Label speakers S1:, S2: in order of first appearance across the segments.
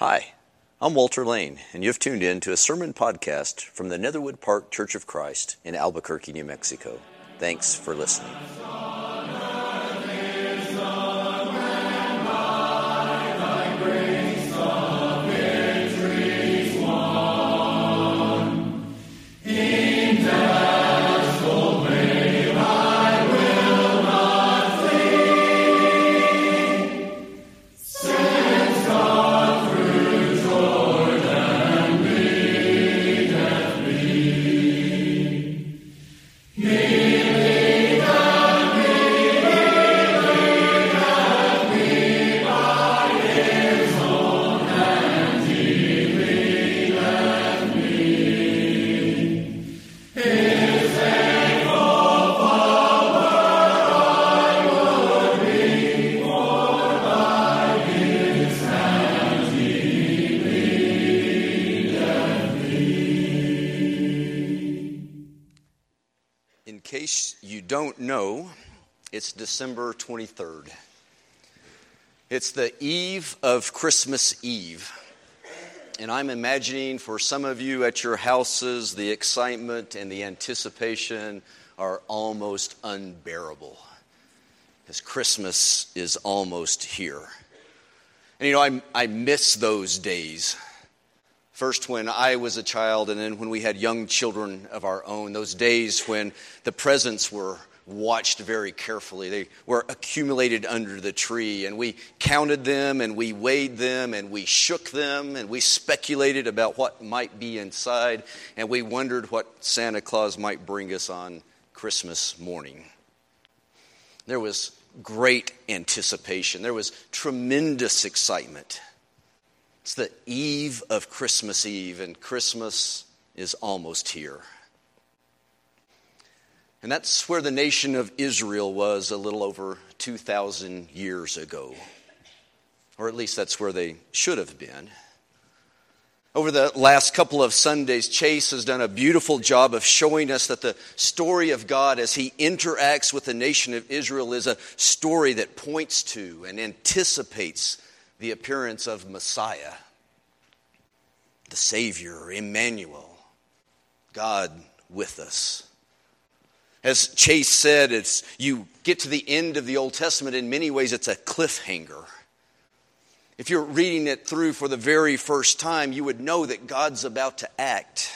S1: Hi, I'm Walter Lane, and you've tuned in to a sermon podcast from the Netherwood Park Church of Christ in Albuquerque, New Mexico. Thanks for listening. It's December 23rd. It's the eve of Christmas Eve. And I'm imagining for some of you at your houses, the excitement and the anticipation are almost unbearable because Christmas is almost here. And you know, I, I miss those days. First, when I was a child, and then when we had young children of our own, those days when the presents were watched very carefully. They were accumulated under the tree, and we counted them, and we weighed them, and we shook them, and we speculated about what might be inside, and we wondered what Santa Claus might bring us on Christmas morning. There was great anticipation, there was tremendous excitement. It's the eve of Christmas Eve, and Christmas is almost here. And that's where the nation of Israel was a little over 2,000 years ago. Or at least that's where they should have been. Over the last couple of Sundays, Chase has done a beautiful job of showing us that the story of God as he interacts with the nation of Israel is a story that points to and anticipates the appearance of Messiah, the Savior, Emmanuel, God with us. As Chase said, it's, you get to the end of the Old Testament, in many ways, it's a cliffhanger. If you're reading it through for the very first time, you would know that God's about to act.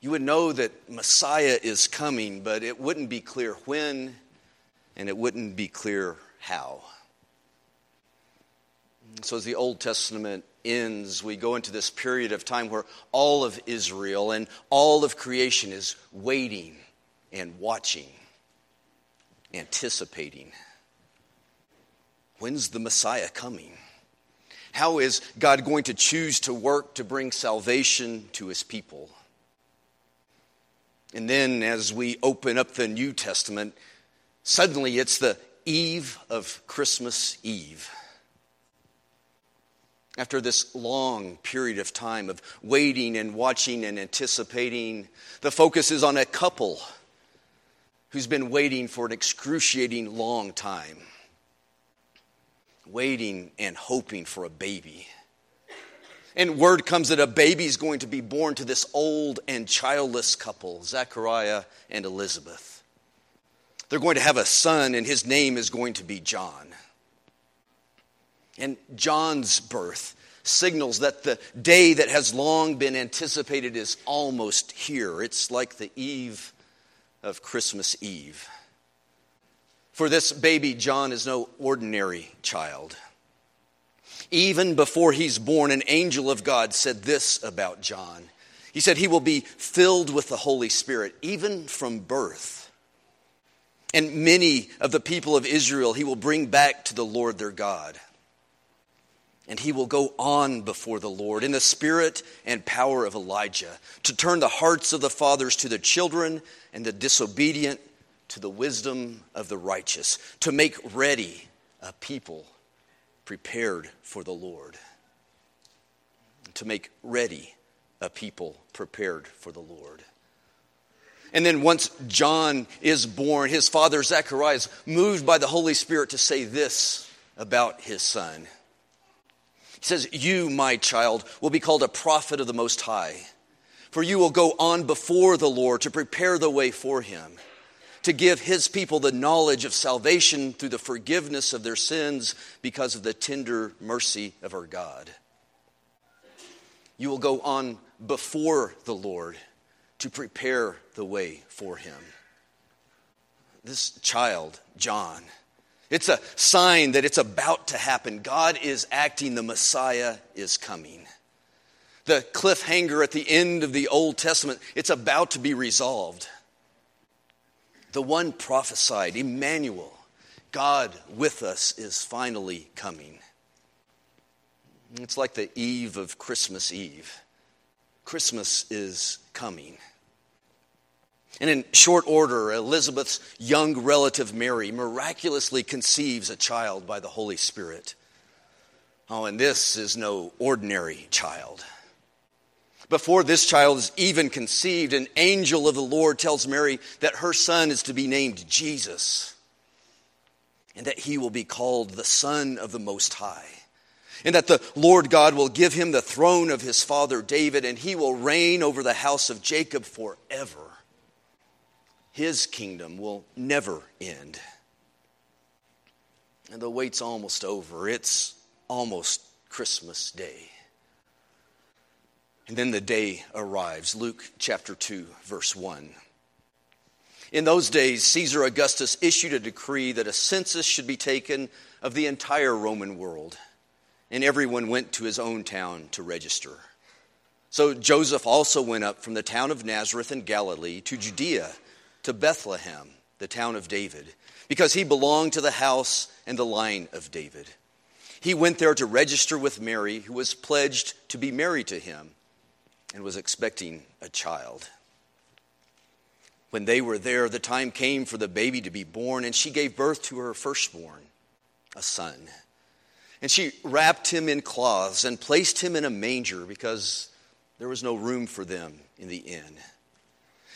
S1: You would know that Messiah is coming, but it wouldn't be clear when and it wouldn't be clear how. So, as the Old Testament ends, we go into this period of time where all of Israel and all of creation is waiting and watching, anticipating. When's the Messiah coming? How is God going to choose to work to bring salvation to his people? And then, as we open up the New Testament, suddenly it's the eve of Christmas Eve. After this long period of time of waiting and watching and anticipating, the focus is on a couple who's been waiting for an excruciating long time, waiting and hoping for a baby. And word comes that a baby is going to be born to this old and childless couple, Zechariah and Elizabeth. They're going to have a son, and his name is going to be John. And John's birth signals that the day that has long been anticipated is almost here. It's like the eve of Christmas Eve. For this baby John is no ordinary child. Even before he's born, an angel of God said this about John. He said, He will be filled with the Holy Spirit, even from birth. And many of the people of Israel he will bring back to the Lord their God and he will go on before the Lord in the spirit and power of Elijah to turn the hearts of the fathers to the children and the disobedient to the wisdom of the righteous, to make ready a people prepared for the Lord. To make ready a people prepared for the Lord. And then once John is born, his father Zechariah is moved by the Holy Spirit to say this about his son. Says, You, my child, will be called a prophet of the Most High, for you will go on before the Lord to prepare the way for him, to give his people the knowledge of salvation through the forgiveness of their sins because of the tender mercy of our God. You will go on before the Lord to prepare the way for him. This child, John, it's a sign that it's about to happen. God is acting, the Messiah is coming. The cliffhanger at the end of the Old Testament, it's about to be resolved. The one prophesied, Emmanuel, God with us, is finally coming. It's like the eve of Christmas Eve. Christmas is coming. And in short order, Elizabeth's young relative Mary miraculously conceives a child by the Holy Spirit. Oh, and this is no ordinary child. Before this child is even conceived, an angel of the Lord tells Mary that her son is to be named Jesus and that he will be called the Son of the Most High. And that the Lord God will give him the throne of his father David, and he will reign over the house of Jacob forever his kingdom will never end. And the wait's almost over. It's almost Christmas Day. And then the day arrives. Luke chapter 2, verse 1. In those days, Caesar Augustus issued a decree that a census should be taken of the entire Roman world, and everyone went to his own town to register. So Joseph also went up from the town of Nazareth in Galilee to Judea to Bethlehem, the town of David, because he belonged to the house and the line of David. He went there to register with Mary, who was pledged to be married to him and was expecting a child. When they were there, the time came for the baby to be born, and she gave birth to her firstborn, a son. And she wrapped him in cloths and placed him in a manger because there was no room for them in the inn.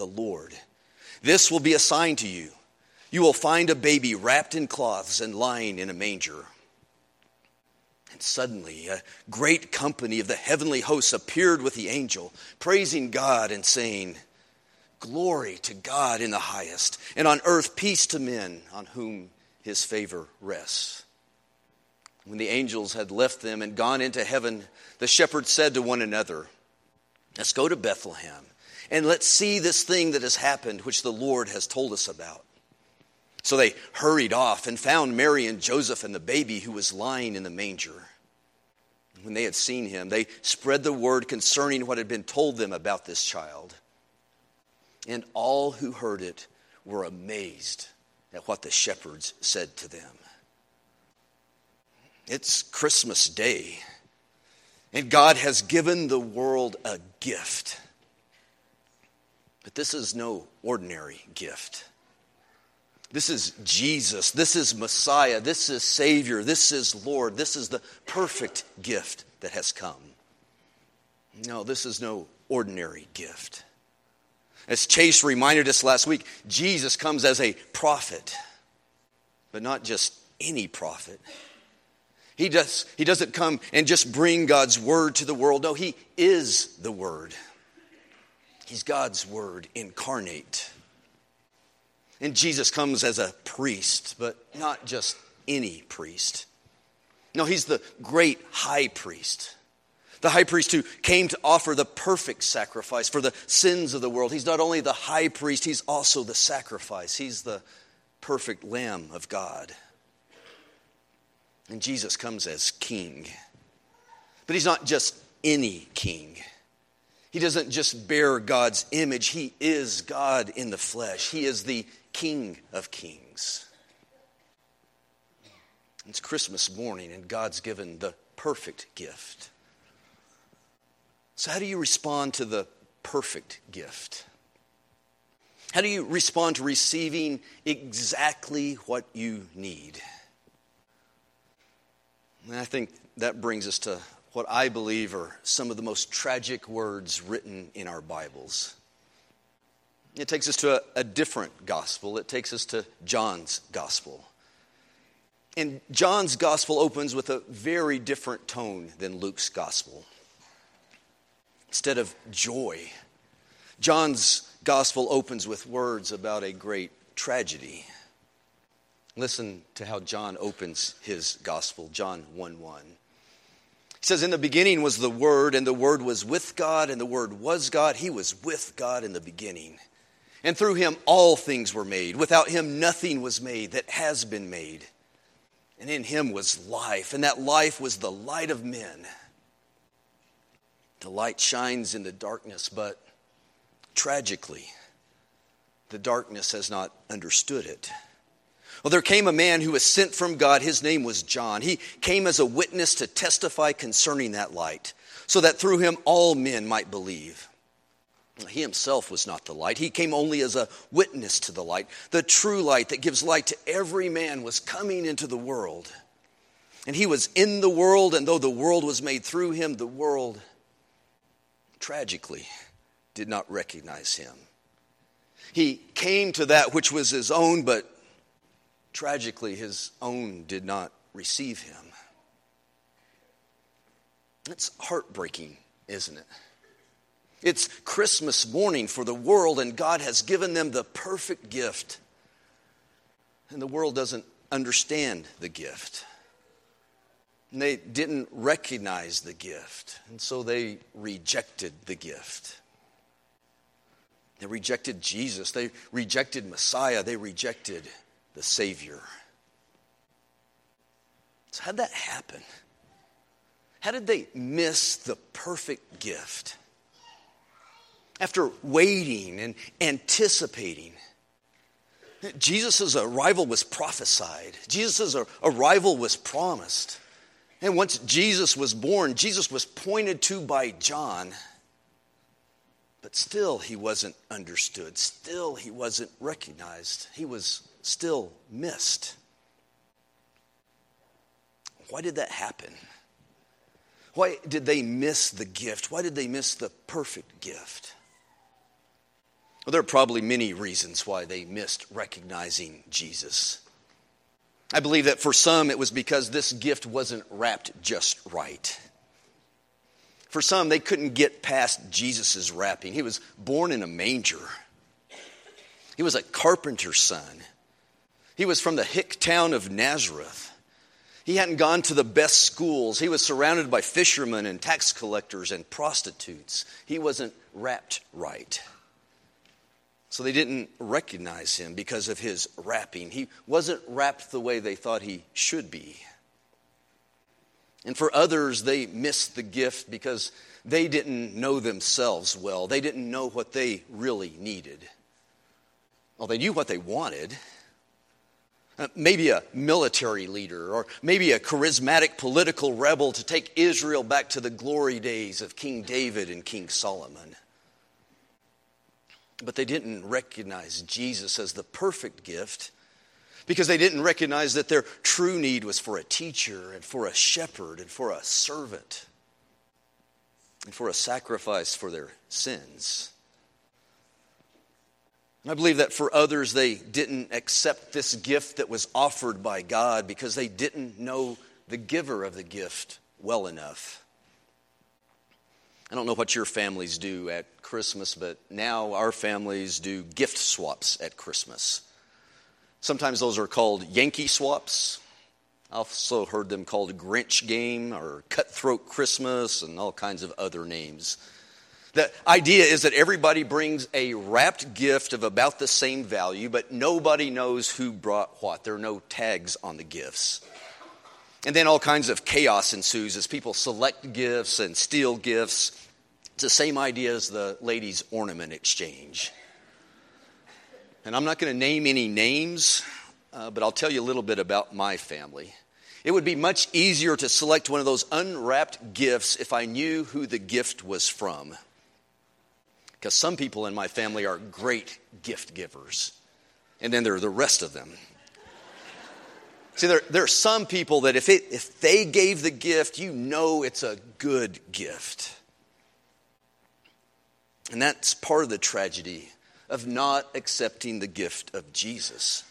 S1: the Lord. This will be a sign to you. You will find a baby wrapped in cloths and lying in a manger. And suddenly, a great company of the heavenly hosts appeared with the angel, praising God and saying, Glory to God in the highest, and on earth peace to men on whom his favor rests. When the angels had left them and gone into heaven, the shepherds said to one another, Let's go to Bethlehem and let's see this thing that has happened, which the Lord has told us about. So they hurried off and found Mary and Joseph and the baby who was lying in the manger. When they had seen him, they spread the word concerning what had been told them about this child. And all who heard it were amazed at what the shepherds said to them. It's Christmas Day, and God has given the world a gift. This is no ordinary gift. This is Jesus. This is Messiah. This is Savior. This is Lord. This is the perfect gift that has come. No, this is no ordinary gift. As Chase reminded us last week, Jesus comes as a prophet, but not just any prophet. He, does, he doesn't come and just bring God's word to the world. No, he is the word. He's God's Word incarnate. And Jesus comes as a priest, but not just any priest. No, he's the great high priest. The high priest who came to offer the perfect sacrifice for the sins of the world. He's not only the high priest, he's also the sacrifice. He's the perfect Lamb of God. And Jesus comes as king. But he's not just any king. He doesn't just bear God's image, He is God in the flesh. He is the King of Kings. It's Christmas morning, and God's given the perfect gift. So, how do you respond to the perfect gift? How do you respond to receiving exactly what you need? And I think that brings us to what I believe are some of the most tragic words written in our Bibles. It takes us to a, a, different gospel. It takes us to John's gospel. And John's gospel opens with a very different tone than Luke's gospel. Instead of joy, John's gospel opens with words about a great tragedy. Listen to how John opens his gospel, John 1 1. He says, In the beginning was the Word, and the Word was with God, and the Word was God. He was with God in the beginning. And through him all things were made. Without him nothing was made that has been made. And in him was life, and that life was the light of men. The light shines in the darkness, but tragically, the darkness has not understood it. Well, there came a man who was sent from God. His name was John. He came as a witness to testify concerning that light, so that through him all men might believe. He himself was not the light. He came only as a witness to the light. The true light that gives light to every man was coming into the world. And he was in the world, and though the world was made through him, the world tragically did not recognize him. He came to that which was his own, but tragically, his own did not receive him. It's heartbreaking, isn't it? It's Christmas morning for the world, and God has given them the perfect gift. And the world doesn't understand the gift. And they didn't recognize the gift, and so they rejected the gift. They rejected Jesus, they rejected Messiah, they rejected the Savior. So, how'd that happen? How did they miss the perfect gift? after waiting and anticipating. Jesus' arrival was prophesied, Jesus' arrival was promised. And once Jesus was born, Jesus was pointed to by John. But still, he wasn't understood. Still, he wasn't recognized. He was still missed. Why did that happen? Why did they miss the gift? Why did they miss the perfect gift? Well, there are probably many reasons why they missed recognizing Jesus. I believe that for some it was because this gift wasn't wrapped just right. For some, they couldn't get past Jesus' wrapping. He was born in a manger, he was a carpenter's son. He was from the hick town of Nazareth. He hadn't gone to the best schools. He was surrounded by fishermen and tax collectors and prostitutes. He wasn't wrapped right. So they didn't recognize him because of his wrapping. He wasn't wrapped the way they thought he should be. And for others, they missed the gift because they didn't know themselves well. They didn't know what they really needed. Well, they knew what they wanted. Uh, maybe a military leader, or maybe a charismatic political rebel to take Israel back to the glory days of King David and King Solomon. But they didn't recognize Jesus as the perfect gift because they didn't recognize that their true need was for a teacher and for a shepherd and for a servant and for a sacrifice for their sins. I believe that for others, they didn't accept this gift that was offered by God because they didn't know the giver of the gift well enough. I don't know what your families do at Christmas, but now our families do gift swaps at Christmas. Sometimes those are called Yankee swaps. I also heard them called Grinch game or Cutthroat Christmas and all kinds of other names. The idea is that everybody brings a wrapped gift of about the same value, but nobody knows who brought what. There are no tags on the gifts. And then all kinds of chaos ensues as people select gifts and steal gifts. It's the same idea as the ladies' ornament exchange. And I'm not going to name any names, uh, but I'll tell you a little bit about my family. It would be much easier to select one of those unwrapped gifts if I knew who the gift was from. Because some people in my family are great gift givers, and then there are the rest of them. See, there, there are some people that if, it, if they gave the gift, you know it's a good gift. And that's part of the tragedy of not accepting the gift of Jesus.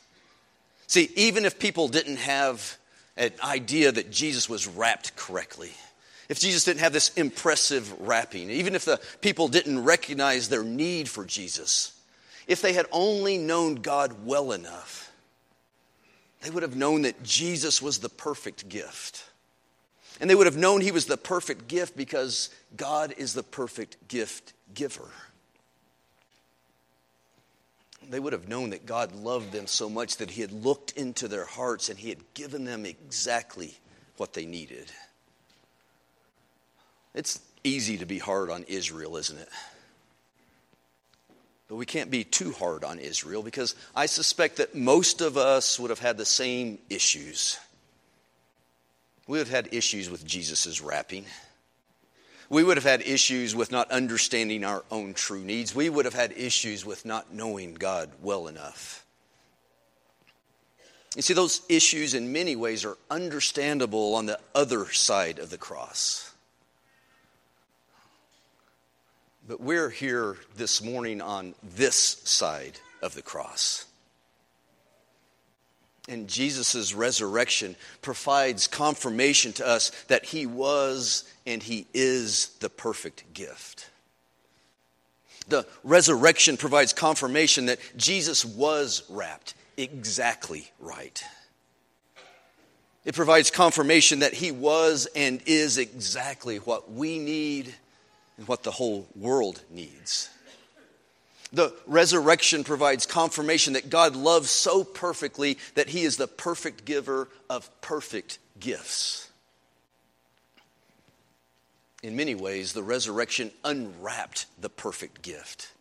S1: See, even if people didn't have an idea that Jesus was wrapped correctly, if Jesus didn't have this impressive wrapping, even if the people didn't recognize their need for Jesus, if they had only known God well enough, they would have known that Jesus was the perfect gift. And they would have known he was the perfect gift because God is the perfect gift giver. They would have known that God loved them so much that he had looked into their hearts and he had given them exactly what they needed. It's easy to be hard on Israel, isn't it? But we can't be too hard on Israel because I suspect that most of us would have had the same issues. We would have had issues with Jesus' wrapping. We would have had issues with not understanding our own true needs. We would have had issues with not knowing God well enough. You see, those issues in many ways are understandable on the other side of the cross. But we're here this morning on this side of the cross. And Jesus' resurrection provides confirmation to us that he was and he is the perfect gift. The resurrection provides confirmation that Jesus was wrapped exactly right. It provides confirmation that he was and is exactly what we need and what the whole world needs. The resurrection provides confirmation that God loves so perfectly that He is the perfect giver of perfect gifts. In many ways, the resurrection unwrapped the perfect gift.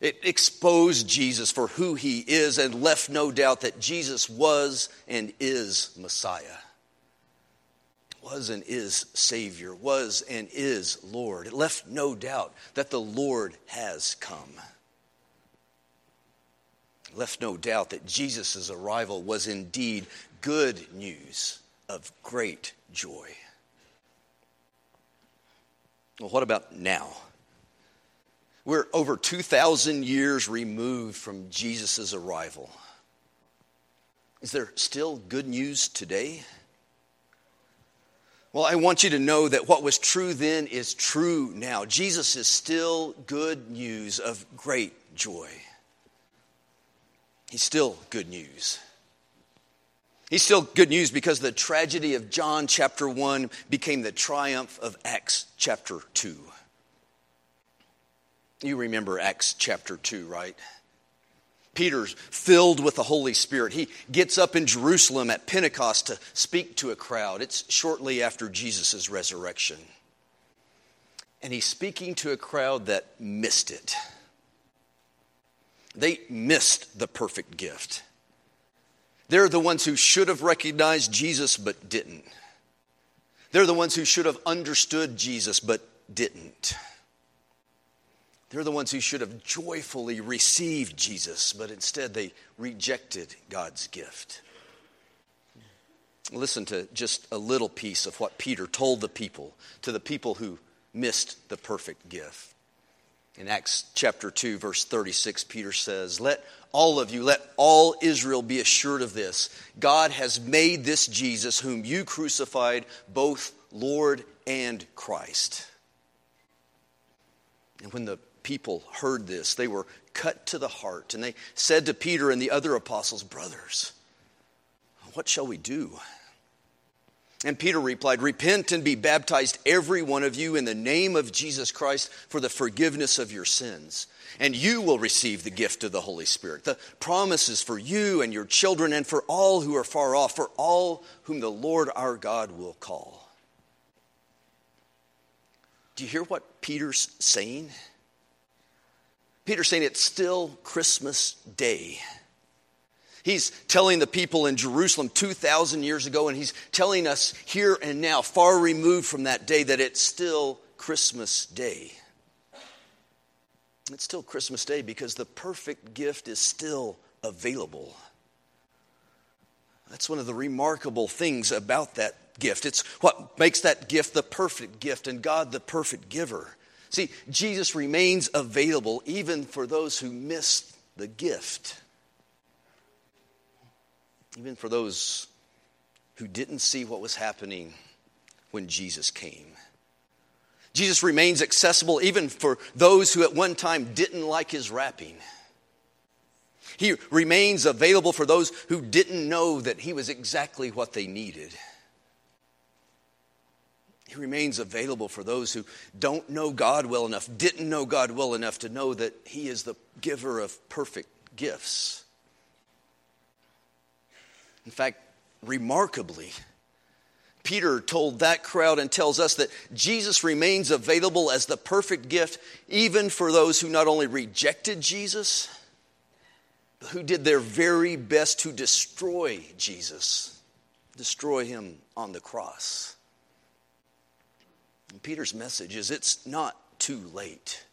S1: It exposed Jesus for who He is and left no doubt that Jesus was and is Messiah was and is Savior, was and is Lord. It left no doubt that the Lord has come. It left no doubt that Jesus' arrival was indeed good news of great joy. Well, what about now? We're over 2,000 years removed from Jesus' arrival. Is there still good news today? Well, I want you to know that what was true then is true now. Jesus is still good news of great joy. He's still good news. He's still good news because the tragedy of John chapter 1 became the triumph of Acts chapter 2. You remember Acts chapter 2, right? Peter's filled with the Holy Spirit. He gets up in Jerusalem at Pentecost to speak to a crowd. It's shortly after Jesus' resurrection. And he's speaking to a crowd that missed it. They missed the perfect gift. They're the ones who should have recognized Jesus but didn't. They're the ones who should have understood Jesus but didn't. They're the ones who should have joyfully received Jesus, but instead they rejected God's gift. Listen to just a little piece of what Peter told the people, to the people who missed the perfect gift. In Acts chapter 2, verse 36, Peter says, Let all of you, let all Israel be assured of this. God has made this Jesus, whom you crucified, both Lord and Christ. And when the people heard this, they were cut to the heart. And they said to Peter and the other apostles, Brothers, what shall we do? And Peter replied, Repent and be baptized, every one of you, in the name of Jesus Christ for the forgiveness of your sins. And you will receive the gift of the Holy Spirit. The promises for you and your children and for all who are far off, for all whom the Lord our God will call. Do you hear what Peter's saying? Peter's saying it's still Christmas Day. He's telling the people in Jerusalem 2,000 years ago, and he's telling us here and now, far removed from that day, that it's still Christmas Day. It's still Christmas Day because the perfect gift is still available. That's one of the remarkable things about that gift. It's what makes that gift the perfect gift and God the perfect giver. See, Jesus remains available even for those who miss the gift even for those who didn't see what was happening when Jesus came. Jesus remains accessible even for those who at one time didn't like his wrapping. He remains available for those who didn't know that he was exactly what they needed. He remains available for those who don't know God well enough, didn't know God well enough to know that he is the giver of perfect gifts. In fact, remarkably, Peter told that crowd and tells us that Jesus remains available as the perfect gift even for those who not only rejected Jesus, but who did their very best to destroy Jesus, destroy him on the cross. And Peter's message is it's not too late.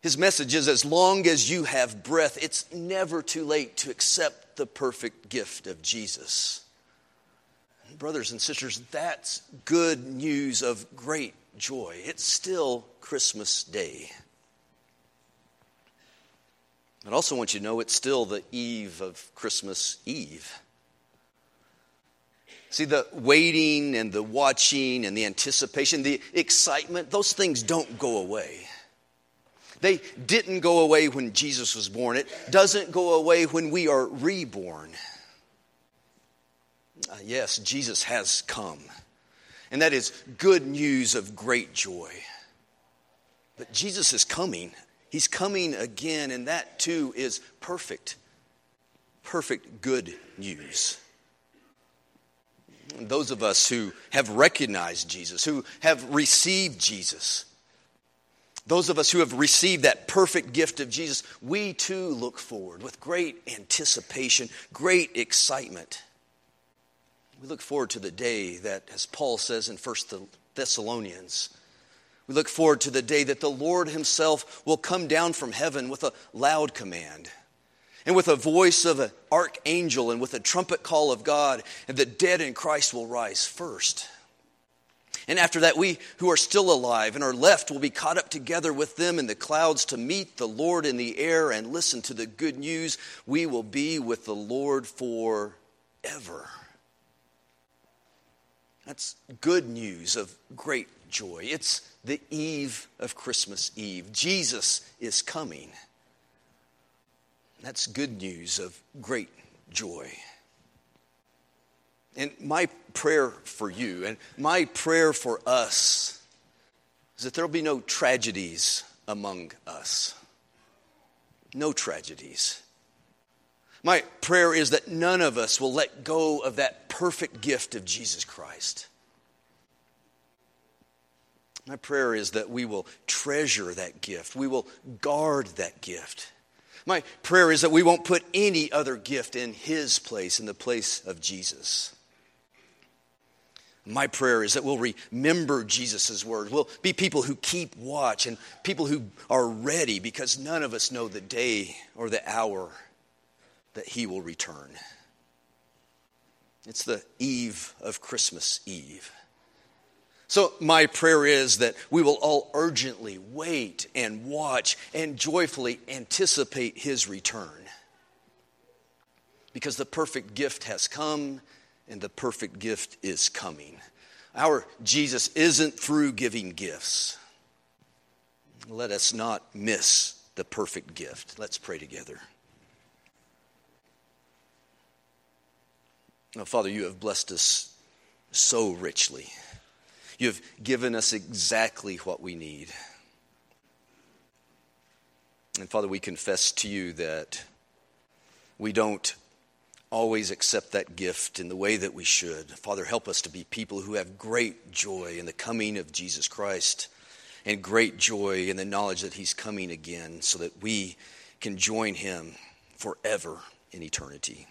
S1: His message is as long as you have breath, it's never too late to accept the perfect gift of Jesus. Brothers and sisters, that's good news of great joy. It's still Christmas Day. I also want you to know it's still the eve of Christmas Eve. See, the waiting and the watching and the anticipation, the excitement, those things don't go away. They didn't go away when Jesus was born. It doesn't go away when we are reborn. Uh, yes, Jesus has come. And that is good news of great joy. But Jesus is coming. He's coming again, and that too is perfect, perfect good news. Those of us who have recognized Jesus, who have received Jesus, those of us who have received that perfect gift of Jesus, we too look forward with great anticipation, great excitement. We look forward to the day that, as Paul says in 1 Thessalonians, we look forward to the day that the Lord Himself will come down from heaven with a loud command and with a voice of an archangel and with a trumpet call of God, and the dead in Christ will rise first. And after that, we who are still alive and are left will be caught up together with them in the clouds to meet the Lord in the air and listen to the good news. We will be with the Lord forever. That's good news of great joy. It's the eve of Christmas Eve. Jesus is coming. That's good news of great joy. And my prayer for you and my prayer for us is that there will be no tragedies among us. No tragedies. My prayer is that none of us will let go of that perfect gift of Jesus Christ. My prayer is that we will treasure that gift. We will guard that gift. My prayer is that we won't put any other gift in His place, in the place of Jesus. My prayer is that we'll remember Jesus' word. We'll be people who keep watch and people who are ready because none of us know the day or the hour that he will return. It's the eve of Christmas Eve. So, my prayer is that we will all urgently wait and watch and joyfully anticipate his return. Because the perfect gift has come and the perfect gift is coming. Our Jesus isn't through giving gifts. Let us not miss the perfect gift. Let's pray together. Now, Father, you have blessed us so richly. You have given us exactly what we need. And Father, we confess to you that we don't always accept that gift in the way that we should. Father, help us to be people who have great joy in the coming of Jesus Christ and great joy in the knowledge that He's coming again so that we can join Him forever in eternity.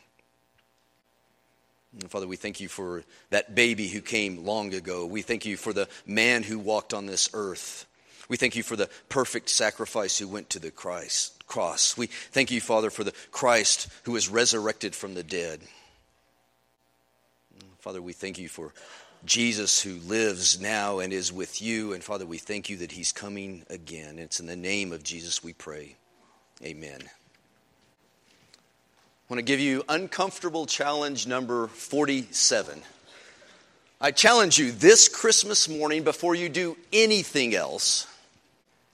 S1: Father, we thank you for that baby who came long ago. We thank you for the man who walked on this earth. We thank you for the perfect sacrifice who went to the Christ, cross. We thank you, Father, for the Christ who was resurrected from the dead. Father, we thank you for Jesus who lives now and is with you. And Father, we thank you that he's coming again. It's in the name of Jesus we pray. Amen. I want to give you uncomfortable challenge number 47. I challenge you this Christmas morning before you do anything else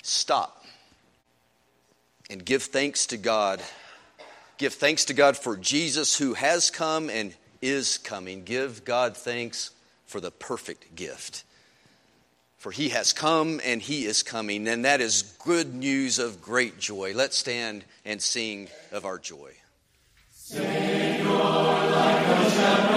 S1: stop and give thanks to God. Give thanks to God for Jesus who has come and is coming. Give God thanks for the perfect gift. For he has come and he is coming, and that is good news of great joy. Let's stand and sing of our joy. Savior, like a shepherd.